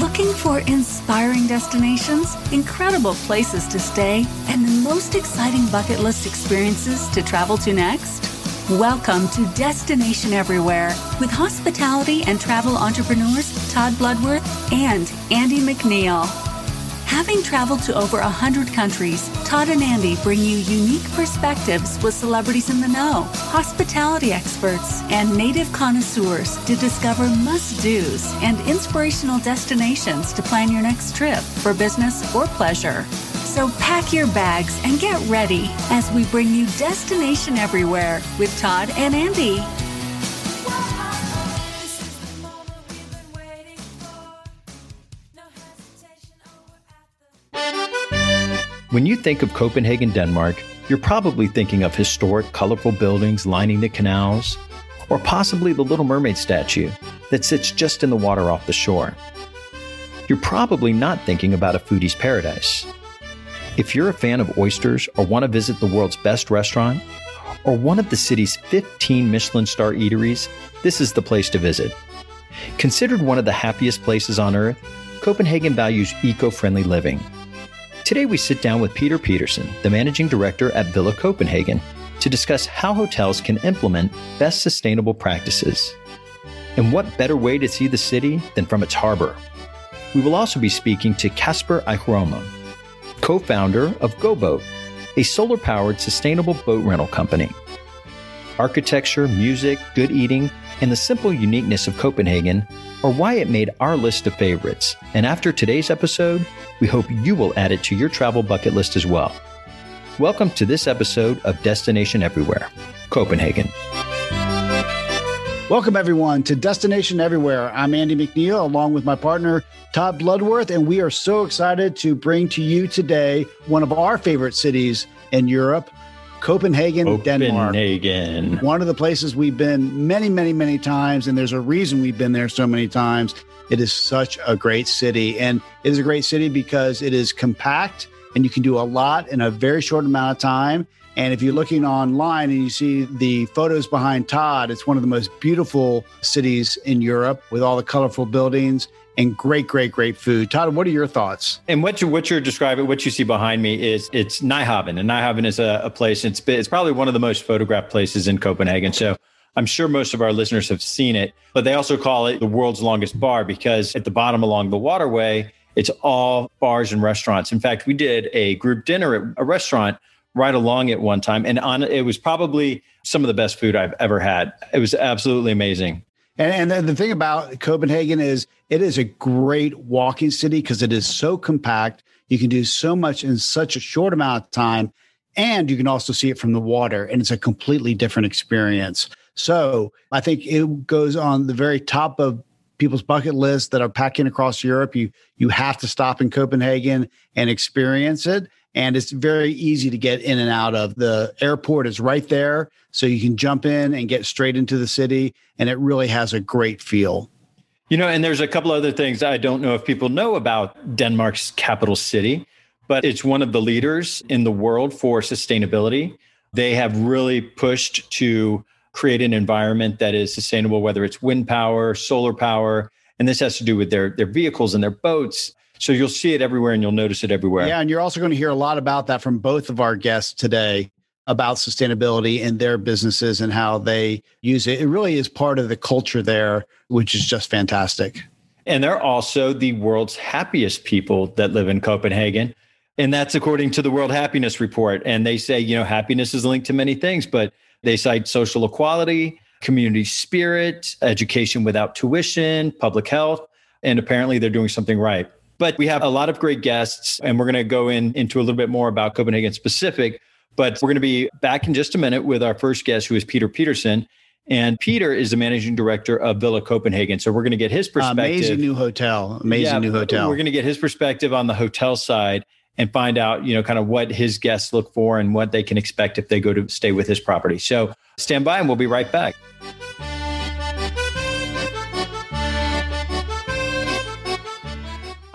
Looking for inspiring destinations, incredible places to stay, and the most exciting bucket list experiences to travel to next? Welcome to Destination Everywhere with hospitality and travel entrepreneurs Todd Bloodworth and Andy McNeil. Having traveled to over 100 countries, Todd and Andy bring you unique perspectives with celebrities in the know, hospitality experts, and native connoisseurs to discover must dos and inspirational destinations to plan your next trip for business or pleasure. So pack your bags and get ready as we bring you Destination Everywhere with Todd and Andy. When you think of Copenhagen, Denmark, you're probably thinking of historic, colorful buildings lining the canals, or possibly the Little Mermaid statue that sits just in the water off the shore. You're probably not thinking about a foodie's paradise. If you're a fan of oysters or want to visit the world's best restaurant, or one of the city's 15 Michelin star eateries, this is the place to visit. Considered one of the happiest places on earth, Copenhagen values eco friendly living. Today, we sit down with Peter Peterson, the managing director at Villa Copenhagen, to discuss how hotels can implement best sustainable practices. And what better way to see the city than from its harbor? We will also be speaking to Casper Eichroma, co founder of GoBoat, a solar powered sustainable boat rental company. Architecture, music, good eating, and the simple uniqueness of Copenhagen are why it made our list of favorites. And after today's episode, we hope you will add it to your travel bucket list as well. Welcome to this episode of Destination Everywhere, Copenhagen. Welcome, everyone, to Destination Everywhere. I'm Andy McNeil, along with my partner, Todd Bloodworth, and we are so excited to bring to you today one of our favorite cities in Europe, Copenhagen. Denmark. Copenhagen. One of the places we've been many, many, many times, and there's a reason we've been there so many times. It is such a great city, and it is a great city because it is compact and you can do a lot in a very short amount of time. And if you're looking online and you see the photos behind Todd, it's one of the most beautiful cities in Europe with all the colorful buildings and great, great, great food. Todd, what are your thoughts? And what you what you're describing, what you see behind me is it's Nyhavn, and Nyhavn is a, a place. It's it's probably one of the most photographed places in Copenhagen. So I'm sure most of our listeners have seen it, but they also call it the world's longest bar because at the bottom along the waterway, it's all bars and restaurants. In fact, we did a group dinner at a restaurant right along it one time, and on it was probably some of the best food I've ever had. It was absolutely amazing. And, and the thing about Copenhagen is it is a great walking city because it is so compact. You can do so much in such a short amount of time. And you can also see it from the water, and it's a completely different experience. So I think it goes on the very top of people's bucket list that are packing across Europe. You you have to stop in Copenhagen and experience it. And it's very easy to get in and out of. The airport is right there. So you can jump in and get straight into the city. And it really has a great feel. You know, and there's a couple other things I don't know if people know about Denmark's capital city, but it's one of the leaders in the world for sustainability. They have really pushed to create an environment that is sustainable, whether it's wind power, solar power, and this has to do with their their vehicles and their boats. So you'll see it everywhere and you'll notice it everywhere. Yeah, and you're also going to hear a lot about that from both of our guests today about sustainability in their businesses and how they use it. It really is part of the culture there, which is just fantastic. And they're also the world's happiest people that live in Copenhagen. And that's according to the World Happiness Report. And they say, you know, happiness is linked to many things, but they cite social equality, community spirit, education without tuition, public health, and apparently they're doing something right. But we have a lot of great guests, and we're going to go in into a little bit more about Copenhagen specific. But we're going to be back in just a minute with our first guest, who is Peter Peterson. And Peter is the managing director of Villa Copenhagen. So we're going to get his perspective. Amazing new hotel. Amazing yeah, new hotel. We're going to get his perspective on the hotel side and find out, you know, kind of what his guests look for and what they can expect if they go to stay with his property. So stand by and we'll be right back.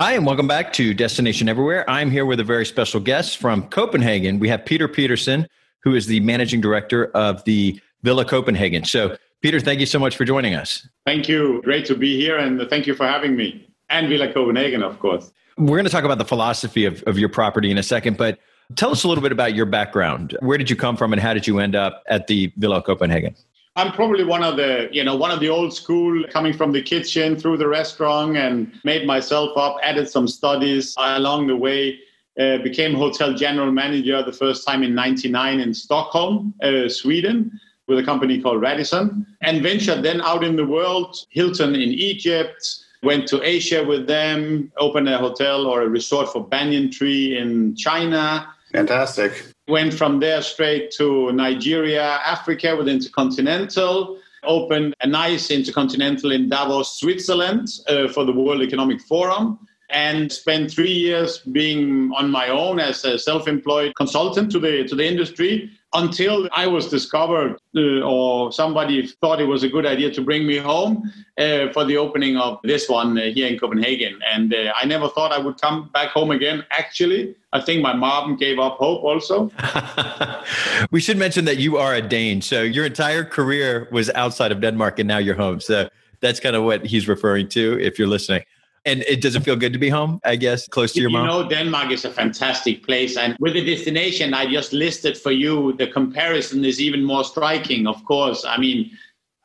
Hi, and welcome back to Destination Everywhere. I'm here with a very special guest from Copenhagen. We have Peter Peterson, who is the managing director of the Villa Copenhagen. So, Peter, thank you so much for joining us. Thank you. Great to be here, and thank you for having me. and Villa Copenhagen, of course. We're going to talk about the philosophy of, of your property in a second, but tell us a little bit about your background. Where did you come from and how did you end up at the Villa Copenhagen? I'm probably one of the, you know, one of the old school coming from the kitchen through the restaurant and made myself up, added some studies along the way. Uh, became hotel general manager the first time in 99 in Stockholm, uh, Sweden, with a company called Radisson, and ventured then out in the world, Hilton in Egypt, went to Asia with them, opened a hotel or a resort for banyan tree in China. Fantastic. Went from there straight to Nigeria, Africa with Intercontinental. Opened a nice Intercontinental in Davos, Switzerland uh, for the World Economic Forum and spent three years being on my own as a self-employed consultant to the to the industry until I was discovered uh, or somebody thought it was a good idea to bring me home uh, for the opening of this one uh, here in Copenhagen. And uh, I never thought I would come back home again. Actually, I think my mom gave up hope also. we should mention that you are a Dane. So your entire career was outside of Denmark and now you're home. So that's kind of what he's referring to if you're listening. And it does it feel good to be home, I guess, close to your you mom? You know, Denmark is a fantastic place. And with the destination I just listed for you, the comparison is even more striking, of course. I mean,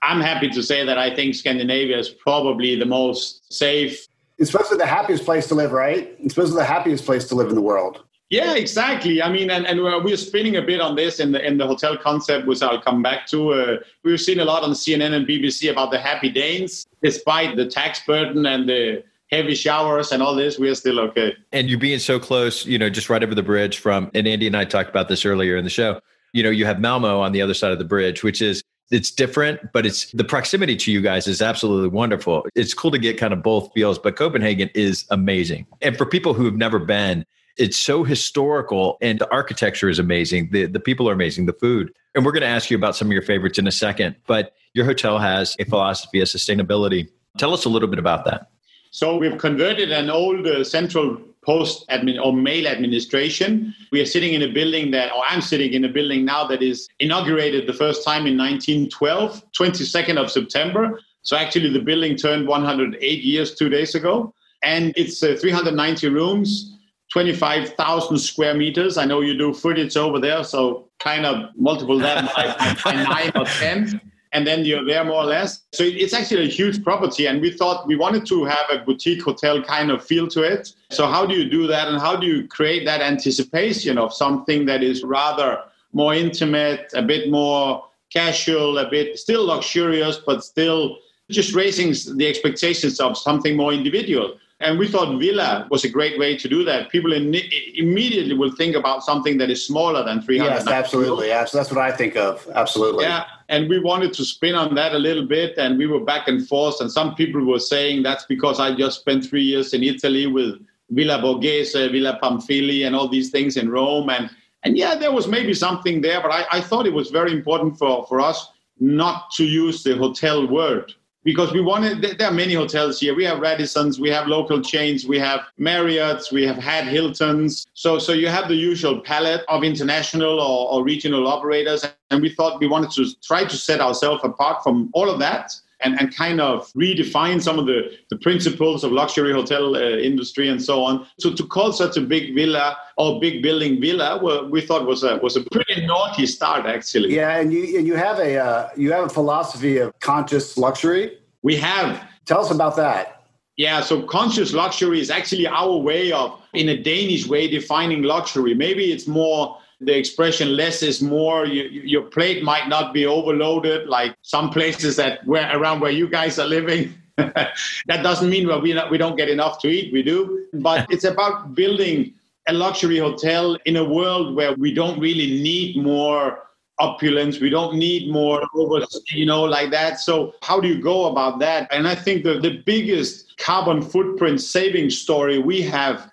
I'm happy to say that I think Scandinavia is probably the most safe. It's supposed to be the happiest place to live, right? It's supposed to be the happiest place to live in the world. Yeah, exactly. I mean, and, and we're spinning a bit on this in the in the hotel concept, which I'll come back to. Uh, we've seen a lot on CNN and BBC about the happy Danes, despite the tax burden and the heavy showers and all this, we are still okay. And you being so close, you know, just right over the bridge from, and Andy and I talked about this earlier in the show. You know, you have Malmo on the other side of the bridge, which is it's different, but it's the proximity to you guys is absolutely wonderful. It's cool to get kind of both feels, but Copenhagen is amazing. And for people who have never been, it's so historical and the architecture is amazing. The the people are amazing, the food. And we're going to ask you about some of your favorites in a second, but your hotel has a philosophy of sustainability. Tell us a little bit about that. So we've converted an old uh, central post admin or mail administration. We are sitting in a building that, or I'm sitting in a building now that is inaugurated the first time in 1912, 22nd of September. So actually, the building turned 108 years two days ago, and it's uh, 390 rooms, 25,000 square meters. I know you do footage over there, so kind of multiple that by, by nine or ten and then you're there more or less. So it's actually a huge property, and we thought we wanted to have a boutique hotel kind of feel to it. So how do you do that, and how do you create that anticipation of something that is rather more intimate, a bit more casual, a bit still luxurious, but still just raising the expectations of something more individual. And we thought villa was a great way to do that. People in, immediately will think about something that is smaller than 300. Yes, absolutely. That's what I think of. Absolutely. Yeah. And we wanted to spin on that a little bit. And we were back and forth. And some people were saying that's because I just spent three years in Italy with Villa Borghese, Villa Pamphili, and all these things in Rome. And, and yeah, there was maybe something there. But I, I thought it was very important for, for us not to use the hotel word because we wanted there are many hotels here. We have radissons we have local chains we have marriotts we have had hiltons. So so you have the usual palette of international or, or regional operators. And we thought we wanted to try to set ourselves apart from all of that and, and kind of redefine some of the, the principles of luxury hotel uh, industry and so on. So to call such a big villa or big building villa, well, we thought was a was a pretty naughty start actually. Yeah, and you and you have a uh, you have a philosophy of conscious luxury. We have. Tell us about that. Yeah, so conscious luxury is actually our way of, in a Danish way, defining luxury. Maybe it's more the expression less is more. You, your plate might not be overloaded like some places that where around where you guys are living. that doesn't mean that we, not, we don't get enough to eat. We do. But it's about building a luxury hotel in a world where we don't really need more opulence. We don't need more over, you know, like that. So how do you go about that? And I think the, the biggest carbon footprint saving story we have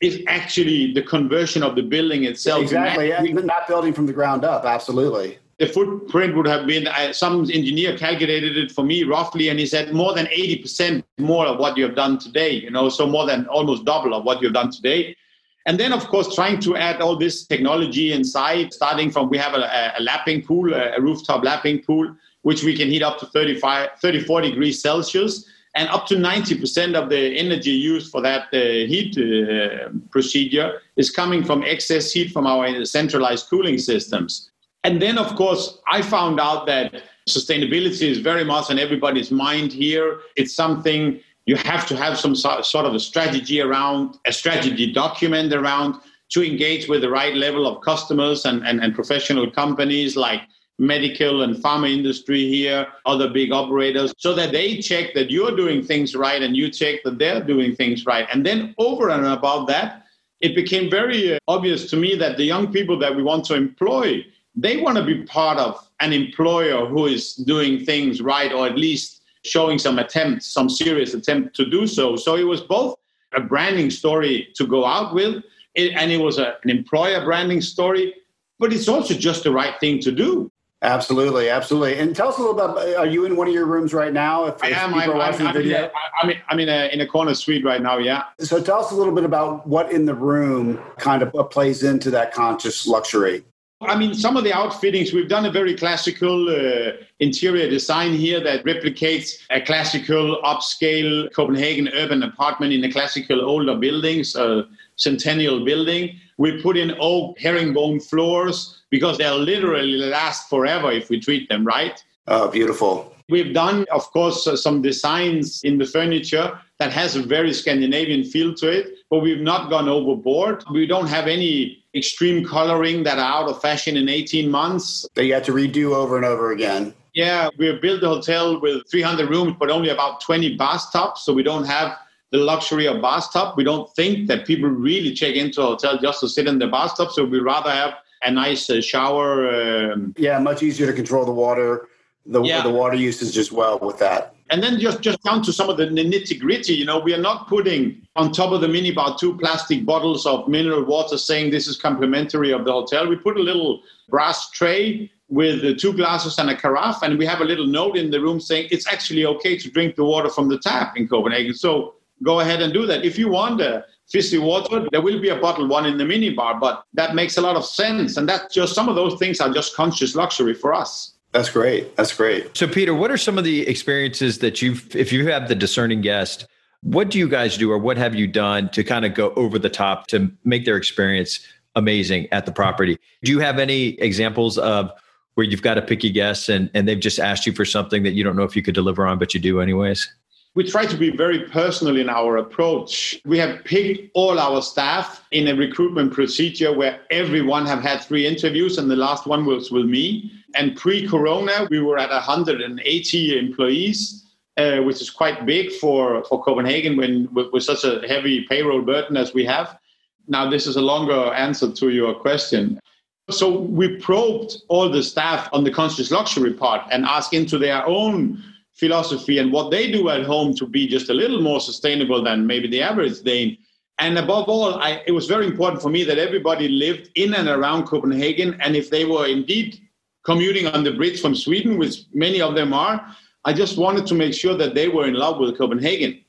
is actually the conversion of the building itself. Exactly. Yeah, not building from the ground up. Absolutely. The footprint would have been, uh, some engineer calculated it for me roughly, and he said more than 80% more of what you have done today, you know, so more than almost double of what you've done today. And then, of course, trying to add all this technology inside, starting from we have a, a lapping pool, a rooftop lapping pool, which we can heat up to 35, 34 degrees Celsius And up to 90% of the energy used for that uh, heat uh, procedure is coming from excess heat from our centralized cooling systems. And then, of course, I found out that sustainability is very much on everybody's mind here. It's something you have to have some sort of a strategy around, a strategy document around to engage with the right level of customers and, and, and professional companies like medical and pharma industry here, other big operators, so that they check that you're doing things right and you check that they're doing things right. And then over and above that, it became very uh, obvious to me that the young people that we want to employ, they want to be part of an employer who is doing things right or at least showing some attempt, some serious attempt to do so. So it was both a branding story to go out with, and it was a, an employer branding story, but it's also just the right thing to do. Absolutely, absolutely. And tell us a little bit about. Are you in one of your rooms right now? If, I am. I'm, I'm, I'm, in a, I'm, in, I'm in a in a corner suite right now. Yeah. So tell us a little bit about what in the room kind of plays into that conscious luxury. I mean, some of the outfittings, we've done a very classical uh, interior design here that replicates a classical upscale Copenhagen urban apartment in a classical older buildings, a centennial building. We put in oak herringbone floors because they'll literally last forever if we treat them right. Oh, beautiful. We've done, of course, uh, some designs in the furniture that has a very Scandinavian feel to it, but we've not gone overboard. We don't have any extreme coloring that are out of fashion in 18 months. That you have to redo over and over again. Yeah, we've built a hotel with 300 rooms, but only about 20 bathtubs. So we don't have the luxury of bathtub. We don't think that people really check into a hotel just to sit in the bathtub. So we rather have a nice uh, shower. Um, yeah, much easier to control the water, the, yeah. the water usage as well with that. And then just, just down to some of the nitty gritty, you know, we are not putting on top of the minibar two plastic bottles of mineral water saying this is complimentary of the hotel. We put a little brass tray with two glasses and a carafe, and we have a little note in the room saying it's actually okay to drink the water from the tap in Copenhagen. So go ahead and do that. If you want a fizzy water, there will be a bottle one in the minibar, but that makes a lot of sense. And that just some of those things are just conscious luxury for us. That's great. That's great. So, Peter, what are some of the experiences that you've, if you have the discerning guest, what do you guys do or what have you done to kind of go over the top to make their experience amazing at the property? Do you have any examples of where you've got a picky guest and, and they've just asked you for something that you don't know if you could deliver on, but you do anyways? We try to be very personal in our approach. We have picked all our staff in a recruitment procedure where everyone have had three interviews, and the last one was with me. And pre-corona, we were at 180 employees, uh, which is quite big for, for Copenhagen when with, with such a heavy payroll burden as we have. Now, this is a longer answer to your question. So we probed all the staff on the conscious luxury part and asked into their own philosophy and what they do at home to be just a little more sustainable than maybe the average Dane. And above all, I, it was very important for me that everybody lived in and around Copenhagen. And if they were indeed commuting on the bridge from Sweden, which many of them are, I just wanted to make sure that they were in love with Copenhagen.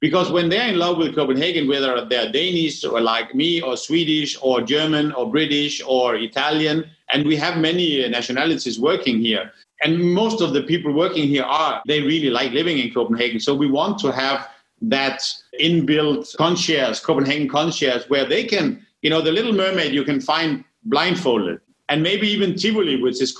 Because when they're in love with Copenhagen, whether they're Danish or like me, or Swedish, or German, or British, or Italian, and we have many nationalities working here, and most of the people working here are they really like living in copenhagen. So we want to have that inbuilt concierge copenhagen concierge where they can you know the little mermaid you can find blindfolded. And maybe even tivoli which is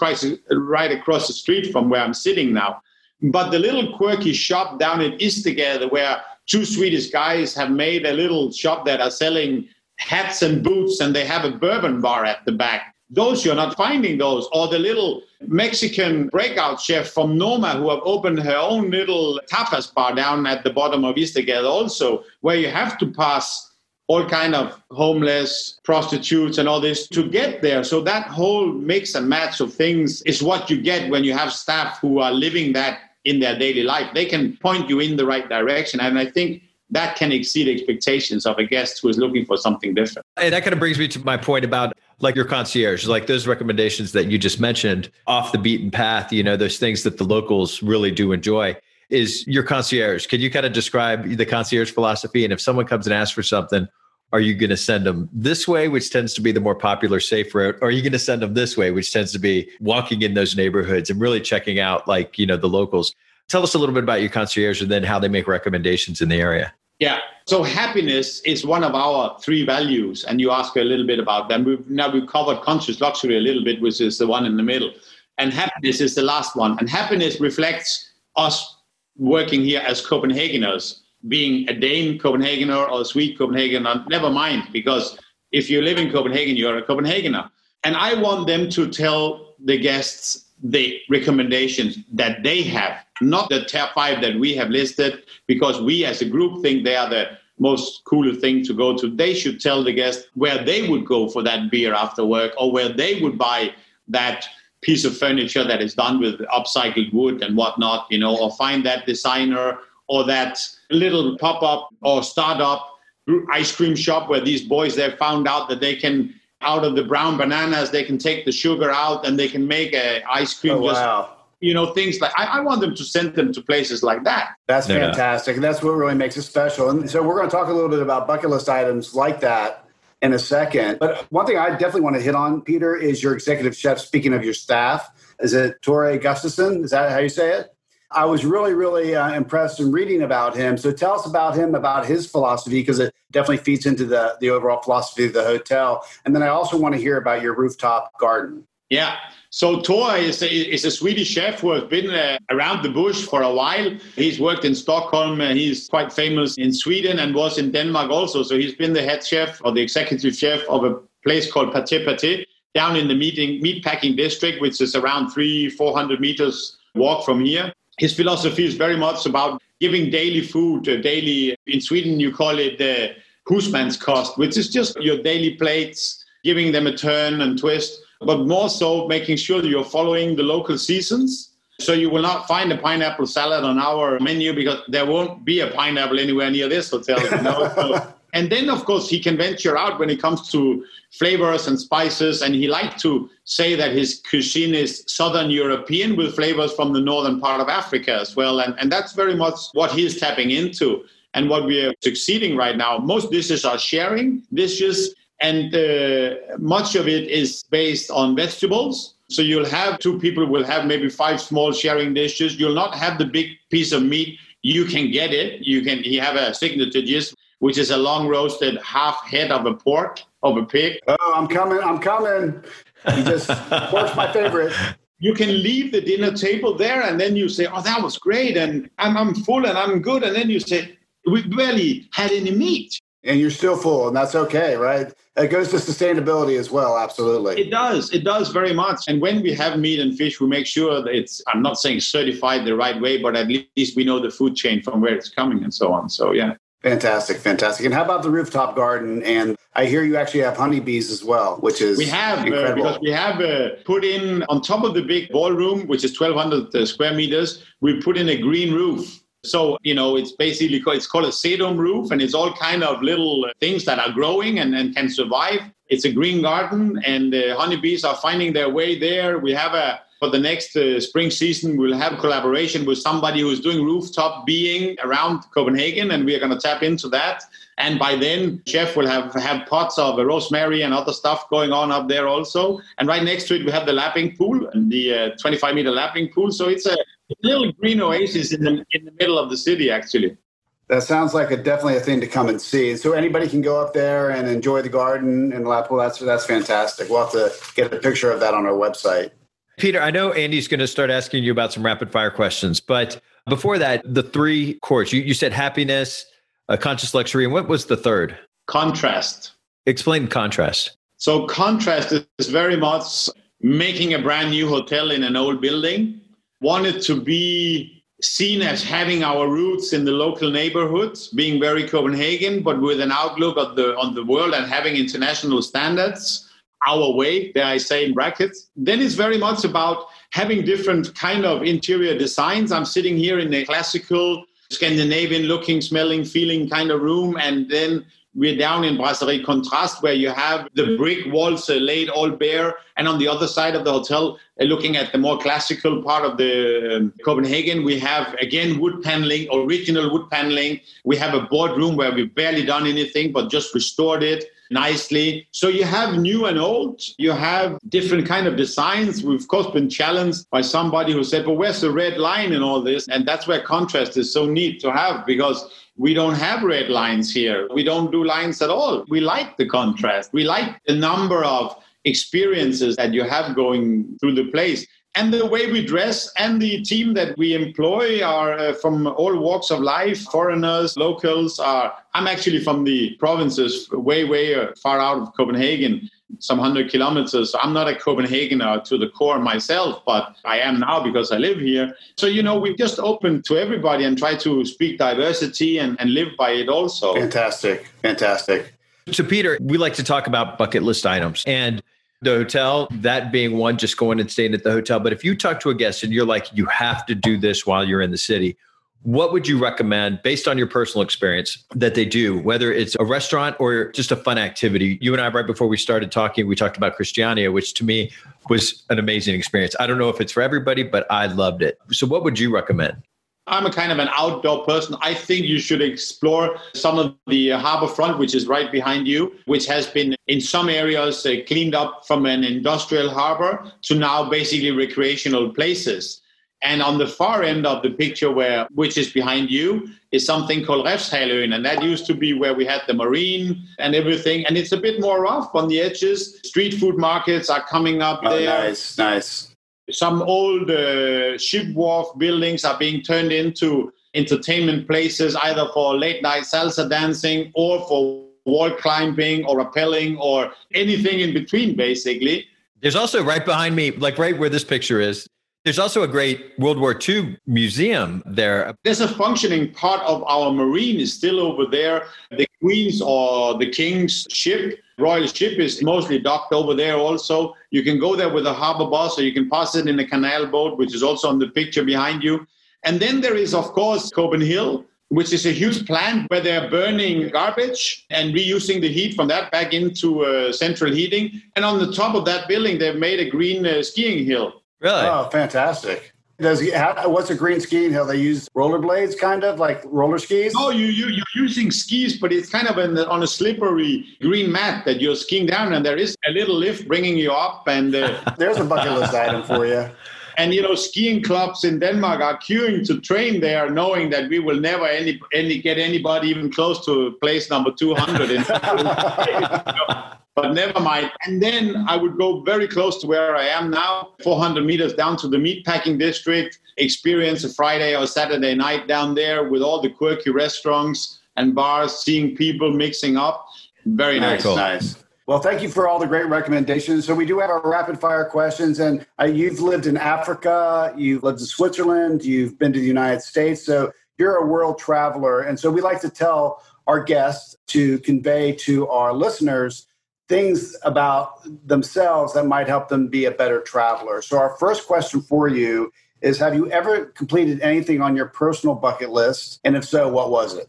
right across the street from where i'm sitting now. But the little quirky shop down in Istedgade where two Swedish guys have made a little shop that are selling hats and boots and they have a bourbon bar at the back those you're not finding those. Or the little mexican breakout chef from noma who have opened her own little tapas bar down at the bottom of Istedgade also where you have to pass all kind of homeless prostitutes and all this to get there. So that whole mix and match of things is what you get when you have staff who are living that in their daily life. They can point you in the right direction. And i think that can exceed expectations of a guest who is looking for something different. And that kind of brings me to my point about like your concierge, like those recommendations that you just mentioned off the beaten path, you know, those things that the locals really do enjoy is your concierge. Could you kind of describe the concierge philosophy? And if someone comes and asks for something, Are you going to send them this way, which tends to be the more popular safe route? Or are you going to send them this way, which tends to be walking in those neighborhoods and really checking out like, you know, the locals? Tell us a little bit about your concierge and then how they make recommendations in the area. Yeah. So happiness is one of our three values, and you ask a little bit about them. We've now we've covered conscious luxury a little bit, which is the one in the middle, and happiness is the last one. And happiness reflects us working here as Copenhageners, being a Dane Copenhagener or a Swede Copenhagener. Never mind, because if you live in Copenhagen, you're a Copenhagener. And I want them to tell the guests the recommendations that they have, not the top five that we have listed, because we as a group think they are the most cool thing to go to. They should tell the guest where they would go for that beer after work or where they would buy that piece of furniture that is done with upcycled wood and whatnot, you know, or find that designer or that little pop up or startup ice cream shop where these boys they found out that they can out of the brown bananas they can take the sugar out and they can make a ice cream oh, just wow you know things like I, I, want them to send them to places like that. That's fantastic. And that's what really makes it special. And so we're going to talk a little bit about bucket list items like that in a second. But one thing i definitely want to hit on peter is your executive chef speaking of your staff. Is it Tore Gustafsson is that how you say it? I was really, really uh, impressed in reading about him. So tell us about him, about his philosophy, because it definitely feeds into the, the overall philosophy of the hotel. And then I also want to hear about your rooftop garden. Yeah. So Tore is a, is a Swedish chef who has been uh, around the bush for a while. He's worked in Stockholm. Uh, he's quite famous in Sweden and was in Denmark also. So he's been the head chef or the executive chef of a place called Pate Pate down in the meeting, meatpacking district, which is around three, 400 meters walk from here. His philosophy is very much about giving daily food, uh, daily, in Sweden you call it the husmanskost, which is just your daily plates, giving them a turn and twist but more so making sure that you're following the local seasons. So you will not find a pineapple salad on our menu because there won't be a pineapple anywhere near this hotel. You know? and then, of course, he can venture out when it comes to flavors and spices. And he liked to say that his cuisine is Southern European with flavors from the northern part of Africa as well. And, and that's very much what he's tapping into and what we are succeeding right now. Most dishes are sharing dishes and uh, much of it is based on vegetables. So you'll have two people will have maybe five small sharing dishes. You'll not have the big piece of meat. You can get it. You can. You have a signature dish, which is a long roasted half head of a pork of a pig. Oh, I'm coming! I'm coming! You just pork's my favorite. You can leave the dinner table there, and then you say, "Oh, that was great," and I'm, I'm full and I'm good, and then you say, "We barely had any meat." And you're still full, and that's okay, right? It goes to sustainability as well, absolutely. It does. It does very much. And when we have meat and fish, we make sure that it's, I'm not saying certified the right way, but at least we know the food chain from where it's coming and so on. So, yeah. Fantastic, fantastic. And how about the rooftop garden? And I hear you actually have honeybees as well, which is we have uh, incredible. Because we have uh, put in on top of the big ballroom, which is 1,200 uh, square meters. We put in a green roof so, you know, it's basically called, it's called a sedum roof and it's all kind of little things that are growing and, and can survive. It's a green garden and the honeybees are finding their way there. We have a, for the next uh, spring season, we'll have collaboration with somebody who's doing rooftop being around Copenhagen and we are going to tap into that. And by then, chef will have have pots of rosemary and other stuff going on up there also. And right next to it, we have the lapping pool the uh, 25 meter lapping pool. So it's a little green oasis in the in the middle of the city, actually. That sounds like a definitely a thing to come and see. So anybody can go up there and enjoy the garden and lap pool. That's that's fantastic. We'll have to get a picture of that on our website. Peter, I know Andy's going to start asking you about some rapid fire questions, but before that, the three courts you, you said happiness, a conscious luxury, and what was the third? Contrast. Explain contrast. So contrast is very much making a brand new hotel in an old building wanted to be seen as having our roots in the local neighborhoods, being very Copenhagen, but with an outlook of the on the world and having international standards our way, there I say in brackets. Then it's very much about having different kind of interior designs. I'm sitting here in a classical Scandinavian looking, smelling, feeling kind of room, and then We're down in Brasserie Contrast, where you have the brick walls uh, laid all bare. And on the other side of the hotel, uh, looking at the more classical part of the um, Copenhagen, we have again wood paneling, original wood paneling. We have a boardroom where we've barely done anything, but just restored it nicely. So you have new and old. You have different kind of designs. We've of course been challenged by somebody who said, "But where's the red line in all this?" And that's where contrast is so neat to have because we don't have red lines here. We don't do lines at all. We like the contrast. We like the number of experiences that you have going through the place and the way we dress and the team that we employ are uh, from all walks of life foreigners locals are i'm actually from the provinces way way uh, far out of copenhagen some hundred kilometers. I'm not a copenhagener to the core myself but i am now because i live here. So you know we've just opened to everybody and try to speak diversity and, and live by it also. Fantastic. Fantastic. So peter we like to talk about bucket list items and the hotel, that being one, just going and staying at the hotel. But if you talk to a guest and you're like, you have to do this while you're in the city, what would you recommend based on your personal experience that they do, whether it's a restaurant or just a fun activity? You and I, right before we started talking, we talked about Christiania, which to me was an amazing experience. I don't know if it's for everybody, but I loved it. So, what would you recommend? I'm a kind of an outdoor person. I think you should explore some of the harbor front, which is right behind you, which has been in some areas uh, cleaned up from an industrial harbor to now basically recreational places. And on the far end of the picture, where which is behind you, is something called Refshaløen, and that used to be where we had the marine and everything. And it's a bit more rough on the edges. Street food markets are coming up oh, there. Nice, nice some old uh, ship wharf buildings are being turned into entertainment places, either for late night salsa dancing or for wall climbing or rappelling or anything in between, basically. There's also right behind me, like right where this picture is, there's also a great World War II museum there. There's a functioning part of our marine is still over there. The Queen's or the King's ship, Royal ship, is mostly docked over there also. You can go there with a harbor bus or you can pass it in a canal boat, which is also on the picture behind you. And then there is, of course, Copenhill, which is a huge plant where they're burning garbage and reusing the heat from that back into uh, central heating. And on the top of that building, they've made a green uh, skiing hill. Really? Oh, fantastic. Does he have, what's a green skiing hill? They use rollerblades, kind of like roller skis. Oh, you you you're using skis, but it's kind of an, on a slippery green mat that you're skiing down, and there is a little lift bringing you up. And uh, there's a bucket list item for you. And you know, skiing clubs in Denmark are queuing to train there, knowing that we will never any, any get anybody even close to place number 200. In, but never mind. And then I would go very close to where I am now, 400 meters down to the meatpacking district, experience a Friday or Saturday night down there with all the quirky restaurants and bars, seeing people mixing up. Very nice. Nice. nice. Well, thank you for all the great recommendations. So we do have our rapid fire questions, and uh, you've lived in Africa, you've lived in Switzerland, you've been to the United States, so you're a world traveler. And so we like to tell our guests to convey to our listeners things about themselves that might help them be a better traveler. So, our first question for you is Have you ever completed anything on your personal bucket list? And if so, what was it?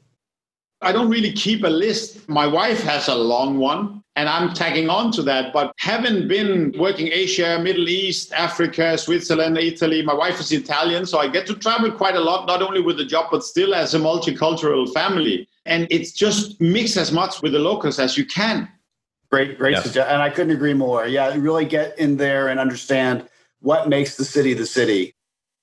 I don't really keep a list. My wife has a long one, and I'm tagging on to that. But having been working Asia, Middle East, Africa, Switzerland, Italy, my wife is Italian, so I get to travel quite a lot, not only with the job, but still as a multicultural family. And it's just mix as much with the locals as you can. Great, great suggestion. And I couldn't agree more. Yeah, really get in there and understand what makes the city the city.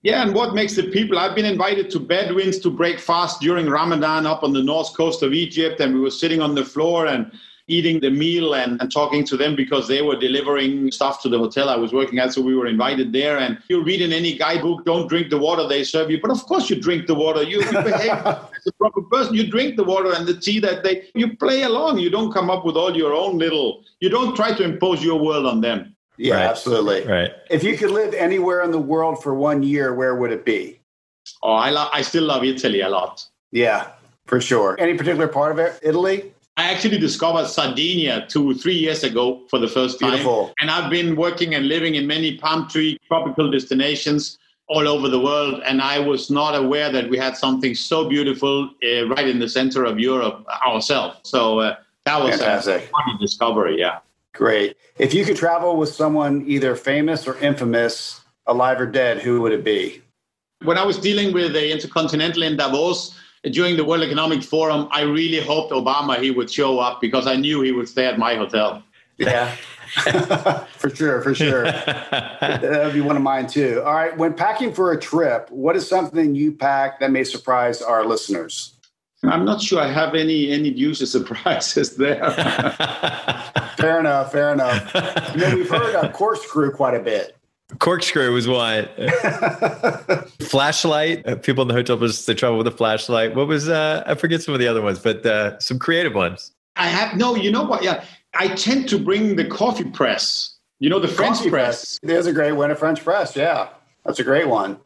Yeah, and what makes the people? I've been invited to Bedouins to break fast during Ramadan up on the north coast of Egypt, and we were sitting on the floor and eating the meal and, and talking to them because they were delivering stuff to the hotel I was working at. So we were invited there. And you read in any guidebook, don't drink the water they serve you. But of course you drink the water. You, you behave as a proper person. You drink the water and the tea that they, you play along. You don't come up with all your own little, you don't try to impose your world on them. Yeah, right. absolutely. Right. If you could live anywhere in the world for one year, where would it be? Oh, I, lo- I still love Italy a lot. Yeah, for sure. Any particular part of it, Italy? I actually discovered Sardinia two, three years ago for the first time. Beautiful. And I've been working and living in many palm tree tropical destinations all over the world. And I was not aware that we had something so beautiful uh, right in the center of Europe ourselves. So uh, that was Fantastic. a funny discovery. Yeah. Great. If you could travel with someone either famous or infamous, alive or dead, who would it be? When I was dealing with the Intercontinental in Davos during the World Economic Forum, I really hoped Obama he would show up because I knew he would stay at my hotel. Yeah. for sure, for sure. that would be one of mine too. All right. When packing for a trip, what is something you pack that may surprise our listeners? I'm not sure I have any any user surprises there. fair enough. Fair enough. You know, we've heard of corkscrew quite a bit. Corkscrew was one. flashlight. Uh, people in the hotel was they travel with a flashlight. What was uh, I forget some of the other ones, but uh, some creative ones. I have no. You know what? Yeah, I tend to bring the coffee press. You know the French press. press. There's a great one, a French press. Yeah, that's a great one.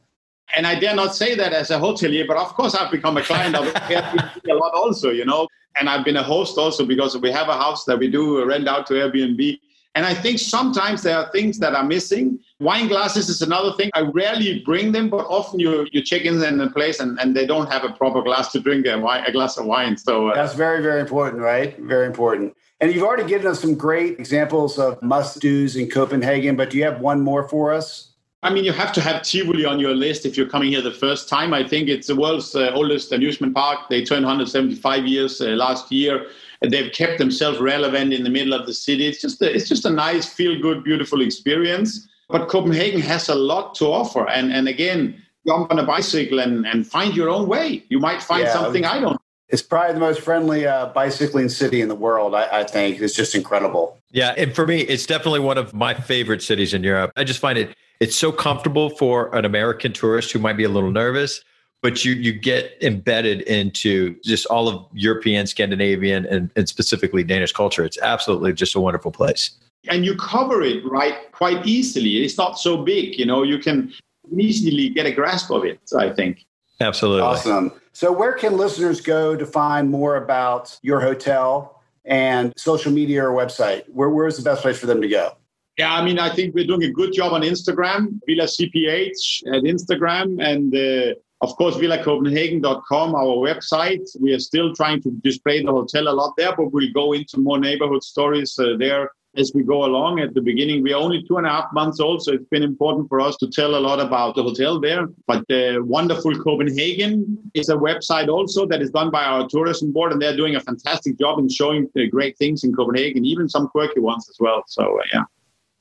And I dare not say that as a hotelier, but of course I've become a client of Airbnb a lot also, you know. And I've been a host also because we have a house that we do rent out to Airbnb. And I think sometimes there are things that are missing. Wine glasses is another thing. I rarely bring them, but often you you check in a place and, and they don't have a proper glass to drink a, wine, a glass of wine. So uh, that's very very important, right? Very important. And you've already given us some great examples of must dos in Copenhagen, but do you have one more for us? I mean, you have to have Tivoli on your list if you're coming here the first time. I think it's the world's uh, oldest amusement park. They turned 175 years uh, last year. They've kept themselves relevant in the middle of the city. It's just a, it's just a nice, feel-good, beautiful experience. But Copenhagen has a lot to offer. And and again, jump on a bicycle and, and find your own way. You might find yeah, something I don't. It's probably the most friendly uh, bicycling city in the world. I, I think it's just incredible. Yeah, and for me, it's definitely one of my favorite cities in Europe. I just find it it's so comfortable for an American tourist who might be a little nervous, but you you get embedded into just all of European, Scandinavian, and, and specifically Danish culture. It's absolutely just a wonderful place. And you cover it right quite easily. It's not so big, you know. You can easily get a grasp of it. I think. Absolutely. Awesome. So, where can listeners go to find more about your hotel and social media or website? Where, where's the best place for them to go? Yeah, I mean, I think we're doing a good job on Instagram, Villa CPH at Instagram, and uh, of course, villacopenhagen.com, our website. We are still trying to display the hotel a lot there, but we'll go into more neighborhood stories uh, there as we go along. At the beginning, we're only two and a half months old, so it's been important for us to tell a lot about the hotel there. But uh, Wonderful Copenhagen is a website also that is done by our tourism board, and they're doing a fantastic job in showing the great things in Copenhagen, even some quirky ones as well. So, uh, yeah.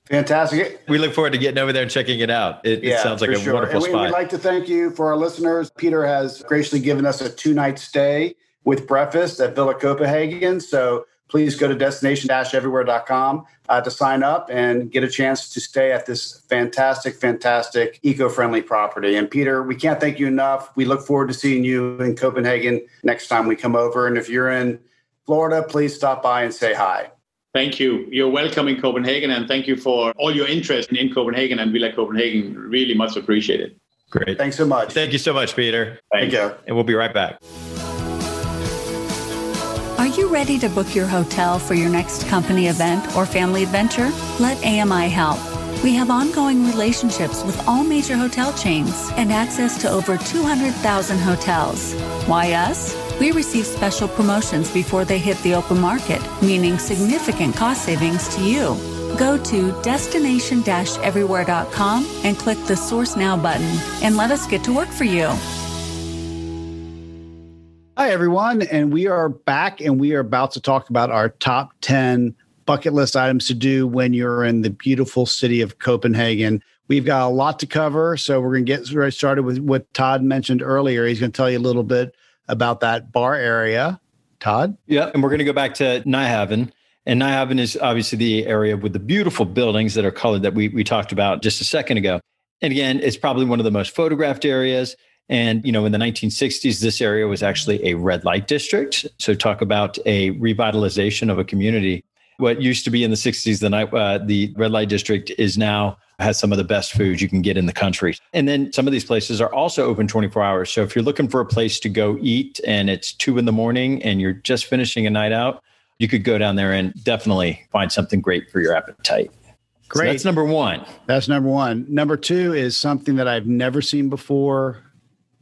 Fantastic. We look forward to getting over there and checking it out. It, yeah, it sounds like a sure. wonderful and we, spot. We'd like to thank you for our listeners. Peter has graciously given us a two night stay with breakfast at Villa Copenhagen. So please go to destination-everywhere.com uh, to sign up and get a chance to stay at this fantastic, fantastic eco-friendly property. And Peter, we can't thank you enough. We look forward to seeing you in Copenhagen next time we come over. And if you're in Florida, please stop by and say hi. Thank you. You're welcome in Copenhagen, and thank you for all your interest in Copenhagen and Villa Copenhagen. Really much appreciated. Great. Thanks so much. Thank you so much, Peter. Thank you. And we'll be right back. Are you ready to book your hotel for your next company event or family adventure? Let AMI help. We have ongoing relationships with all major hotel chains and access to over 200,000 hotels. Why us? we receive special promotions before they hit the open market, meaning significant cost savings to you. Go to destination everywhere.com and click the Source Now button and let us get to work for you. Hi, everyone. And we are back and we are about to talk about our top 10 bucket list items to do when you're in the beautiful city of Copenhagen. We've got a lot to cover. So we're going to get started with what Todd mentioned earlier. He's going to tell you a little bit about that bar area. Todd? Yeah, and we're going to go back to Nyhavn. And Nyhavn is obviously the area with the beautiful buildings that are colored that we, we talked about just a second ago. And again, it's probably one of the most photographed areas. And, you know, in the 1960s, this area was actually a red light district. So talk about a revitalization of a community. What used to be in the 60s, the night, uh, the red light district is now has some of the best food you can get in the country. And then some of these places are also open 24 hours. So if you're looking for a place to go eat and it's two in the morning and you're just finishing a night out, you could go down there and definitely find something great for your appetite. Great. So that's number one. That's number one. Number two is something that I've never seen before.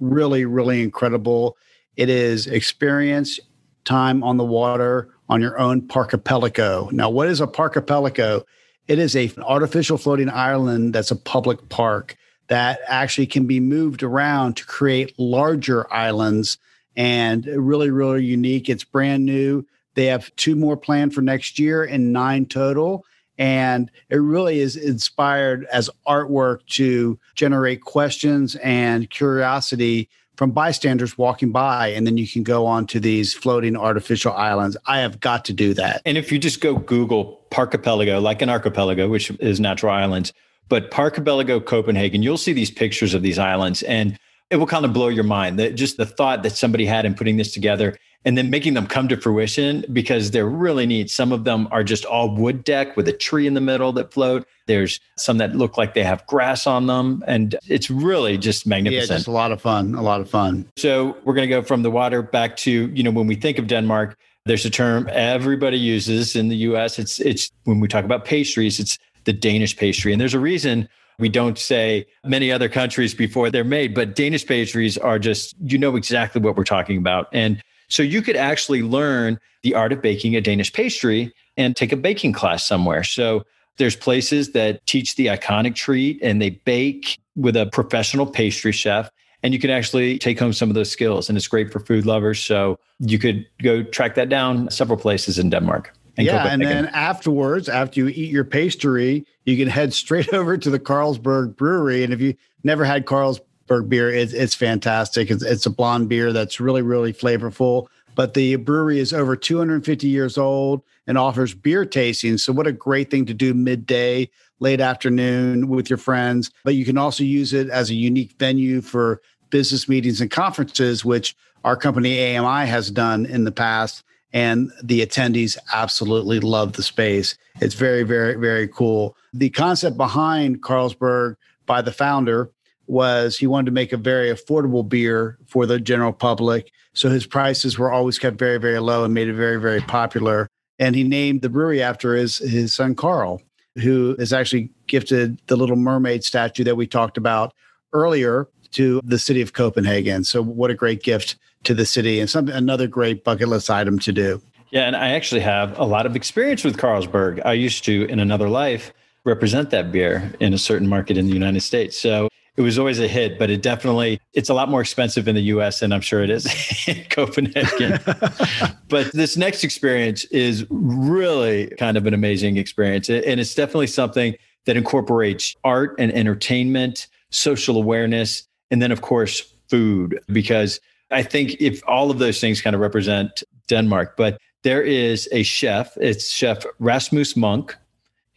Really, really incredible. It is experience time on the water on your own parkipelago. Now, what is a parkipelago? It is a, an artificial floating island that's a public park that actually can be moved around to create larger islands and really, really unique. It's brand new. They have two more planned for next year and nine total. And it really is inspired as artwork to generate questions and curiosity from bystanders walking by. And then you can go on to these floating artificial islands. I have got to do that. And if you just go Google Parkipelago, like an archipelago, which is natural islands, but Parkipelago Copenhagen, you'll see these pictures of these islands and it will kind of blow your mind that just the thought that somebody had in putting this together and then making them come to fruition because they're really neat. Some of them are just all wood deck with a tree in the middle that float. There's some that look like they have grass on them, and it's really just magnificent. Yeah, just a lot of fun. A lot of fun. So we're going to go from the water back to you know when we think of Denmark, there's a term everybody uses in the U.S. It's it's when we talk about pastries, it's the Danish pastry, and there's a reason we don't say many other countries before they're made, but Danish pastries are just, you know exactly what we're talking about. And so you could actually learn the art of baking a Danish pastry and take a baking class somewhere. So there's places that teach the iconic treat and they bake with a professional pastry chef and you can actually take home some of those skills and it's great for food lovers so you could go track that down several places in denmark and yeah and then afterwards after you eat your pastry you can head straight over to the carlsberg brewery and if you never had carlsberg beer. It's, it's fantastic. It's, it's a blonde beer that's really, really flavorful. But the brewery is over 250 years old and offers beer tasting. So, what a great thing to do midday, late afternoon with your friends. But you can also use it as a unique venue for business meetings and conferences, which our company AMI has done in the past. And the attendees absolutely love the space. It's very, very, very cool. The concept behind Carlsberg by the founder was he wanted to make a very affordable beer for the general public. So his prices were always kept very, very low and made it very, very popular. And he named the brewery after his, his son, Carl, who is actually gifted the little mermaid statue that we talked about earlier to the city of Copenhagen. So what a great gift to the city and some another great bucket list item to do. Yeah, and I actually have a lot of experience with Carlsberg. I used to in another life represent that beer in a certain market in the United States. So it was always a hit, but it definitely it's a lot more expensive in the US than I'm sure it is in Copenhagen. but this next experience is really kind of an amazing experience. And it's definitely something that incorporates art and entertainment, social awareness, and then of course food because I think if all of those things kind of represent Denmark, but there is a chef, it's Chef Rasmus Munk,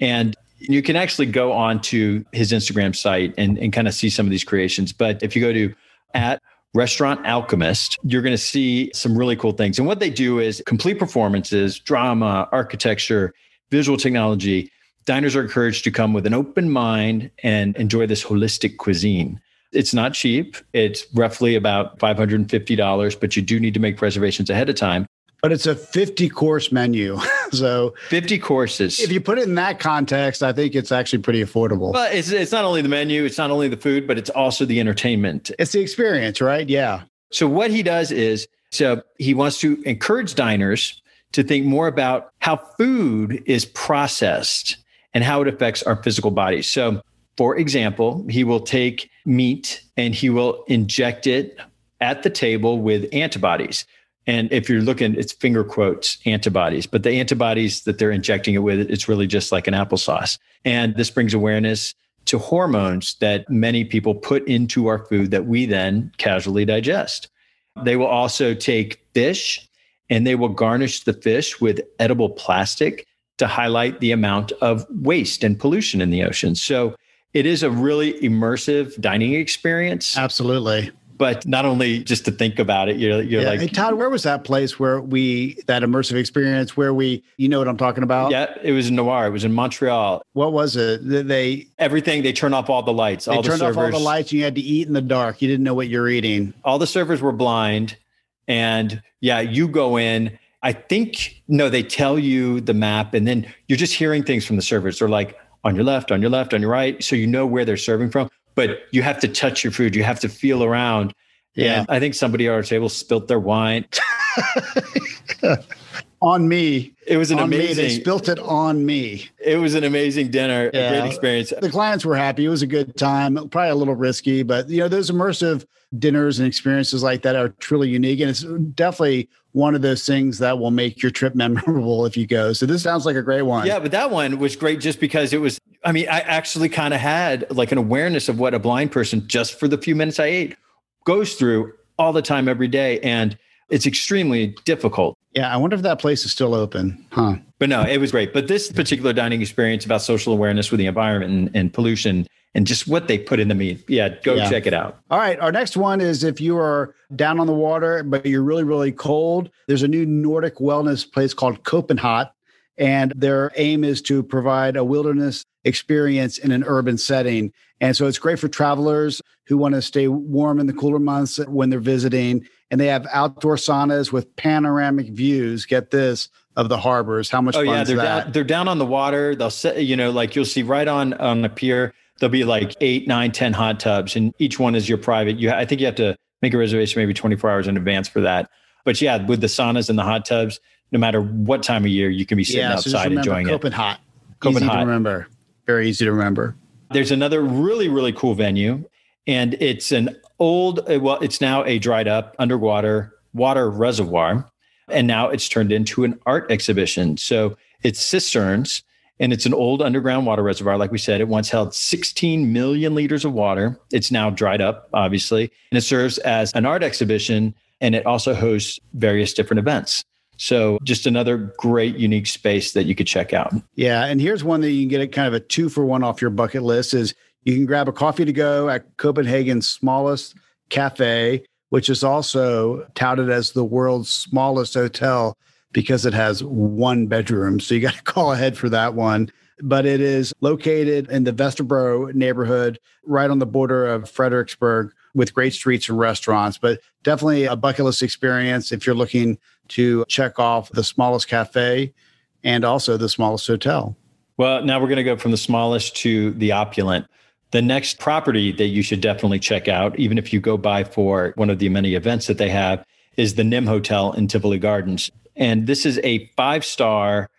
and you can actually go on to his Instagram site and, and kind of see some of these creations. But if you go to at Restaurant Alchemist, you're going to see some really cool things. And what they do is complete performances, drama, architecture, visual technology. Diners are encouraged to come with an open mind and enjoy this holistic cuisine. It's not cheap. It's roughly about $550, but you do need to make reservations ahead of time but it's a 50 course menu. so 50 courses. If you put it in that context, I think it's actually pretty affordable. But it's, it's not only the menu, it's not only the food, but it's also the entertainment. It's the experience, right? Yeah. So what he does is, so he wants to encourage diners to think more about how food is processed and how it affects our physical bodies. So, for example, he will take meat and he will inject it at the table with antibodies. And if you're looking, it's finger quotes antibodies, but the antibodies that they're injecting it with, it's really just like an applesauce. And this brings awareness to hormones that many people put into our food that we then casually digest. They will also take fish and they will garnish the fish with edible plastic to highlight the amount of waste and pollution in the ocean. So it is a really immersive dining experience. Absolutely but not only just to think about it, you're, you're yeah. like, hey, Todd, where was that place where we, that immersive experience where we, you know what I'm talking about? Yeah, it was in Noir. It was in Montreal. What was it? They, everything, they turn off all the lights. They all turned the servers, off all the lights and you had to eat in the dark. You didn't know what you're eating. All the servers were blind. And yeah, you go in. I think, no, they tell you the map and then you're just hearing things from the servers. They're like, on your left, on your left, on your right. So you know where they're serving from, but you have to touch your food. You have to feel around. Yeah. And I think somebody at our table spilt their wine. on me. It was an on amazing. Me. They spilt it on me. It was an amazing dinner, Yeah. a great experience. The clients were happy. It was a good time. Probably a little risky, but you know, those immersive dinners and experiences like that are truly unique, and it's definitely one of those things that will make your trip memorable if you go. So this sounds like a great one. Yeah, but that one was great just because it was. I mean, I actually kind of had like an awareness of what a blind person, just for the few minutes I ate, goes through all the time, every day, and it's extremely difficult. Yeah. I wonder if that place is still open. Huh. But no, it was great. But this particular dining experience about social awareness with the environment and, and pollution and just what they put in the meat. Yeah, go Yeah. check it out. All right. Our next one is if you are down on the water, but you're really, really cold, there's a new Nordic wellness place called CopenHot. And their aim is to provide a wilderness experience in an urban setting. And so it's great for travelers who want to stay warm in the cooler months when they're visiting. And they have outdoor saunas with panoramic views. Get this of the harbors. How much Oh fun yeah, is they're that? down, they're down on the water. They'll set, you know, like you'll see right on on the pier. There'll be like eight, nine, ten hot tubs, and each one is your private. You, I think you have to make a reservation maybe 24 hours in advance for that. But yeah, with the saunas and the hot tubs, no matter what time of year, you can be sitting yeah, so outside remember enjoying it. CopenHot. Easy to CopenHot. remember. Very easy to remember. There's another really, really cool venue, and it's an old, uh, well, it's now a dried up underwater water reservoir, and now it's turned into an art exhibition. So it's cisterns, and it's an old underground water reservoir. Like we said, it once held 16 million liters of water. It's now dried up, obviously, and it serves as an art exhibition, and it also hosts various different events. So just another great, unique space that you could check out. Yeah, and here's one that you can get a kind of a two for one off your bucket list is you can grab a coffee to go at Copenhagen's smallest cafe, which is also touted as the world's smallest hotel because it has one bedroom. So you got to call ahead for that one. But it is located in the Vesterbro neighborhood, right on the border of Frederiksberg, with great streets and restaurants. But definitely a bucket list experience if you're looking to check off the smallest cafe and also the smallest hotel. Well, now we're going to go from the smallest to the opulent. The next property that you should definitely check out, even if you go by for one of the many events that they have, is the Nimb Hotel in Tivoli Gardens. And this is a five star,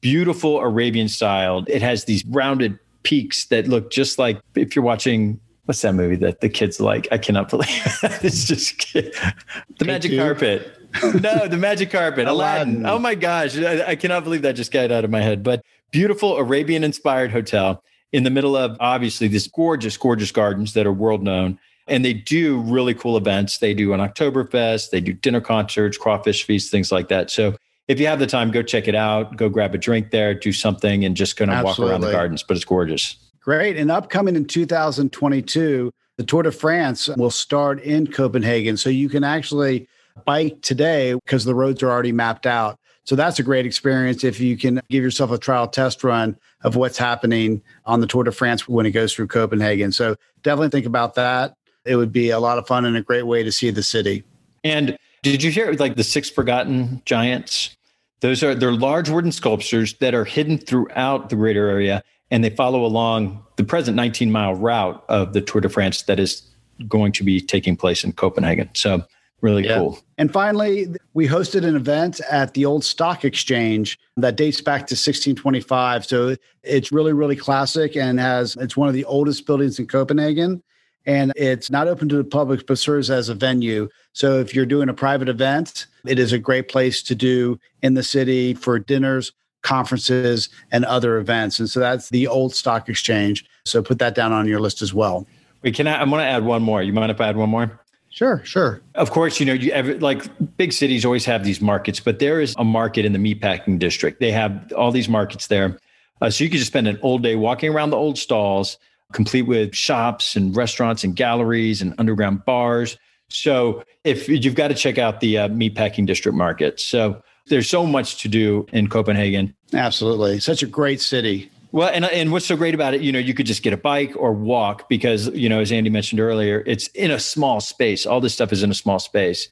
beautiful Arabian style. It has these rounded peaks that look just like if you're watching. What's that movie that the kids like? I cannot believe it's just the magic carpet. no, the magic carpet, Aladdin. Aladdin. Oh my gosh, I, I cannot believe that just got out of my head. But beautiful Arabian inspired hotel in the middle of obviously these gorgeous, gorgeous gardens that are world known. And they do really cool events. They do an Oktoberfest, they do dinner concerts, crawfish feasts, things like that. So if you have the time, go check it out. Go grab a drink there, do something, and just kind of walk around the gardens. But it's gorgeous. Great. And upcoming in 2022, the Tour de France will start in Copenhagen. So you can actually bike today because the roads are already mapped out. So that's a great experience if you can give yourself a trial test run of what's happening on the Tour de France when it goes through Copenhagen. So definitely think about that. It would be a lot of fun and a great way to see the city. And did you hear like the six forgotten giants? Those are they're large wooden sculptures that are hidden throughout the greater area, and they follow along the present 19 mile route of the Tour de France that is going to be taking place in Copenhagen. So really Yeah. cool. And finally, we hosted an event at the old stock exchange that dates back to 1625. So it's really, really classic and has it's one of the oldest buildings in Copenhagen. And it's not open to the public, but serves as a venue. So if you're doing a private event, it is a great place to do in the city for dinners, conferences, and other events. And so that's the old stock exchange. So put that down on your list as well. Wait, can I? I'm going to add one more. You mind if I add one more? Sure, sure. Of course, you know, you ever, like big cities always have these markets, but there is a market in the meatpacking district. They have all these markets there. Uh, so you could just spend an old day walking around the old stalls, complete with shops and restaurants and galleries and underground bars. So if you've got to check out the uh, meatpacking district market. So there's so much to do in Copenhagen. Absolutely. Such a great city. Well, and and what's so great about it, you know, you could just get a bike or walk because, you know, as Andy mentioned earlier, it's in a small space. All this stuff is in a small space.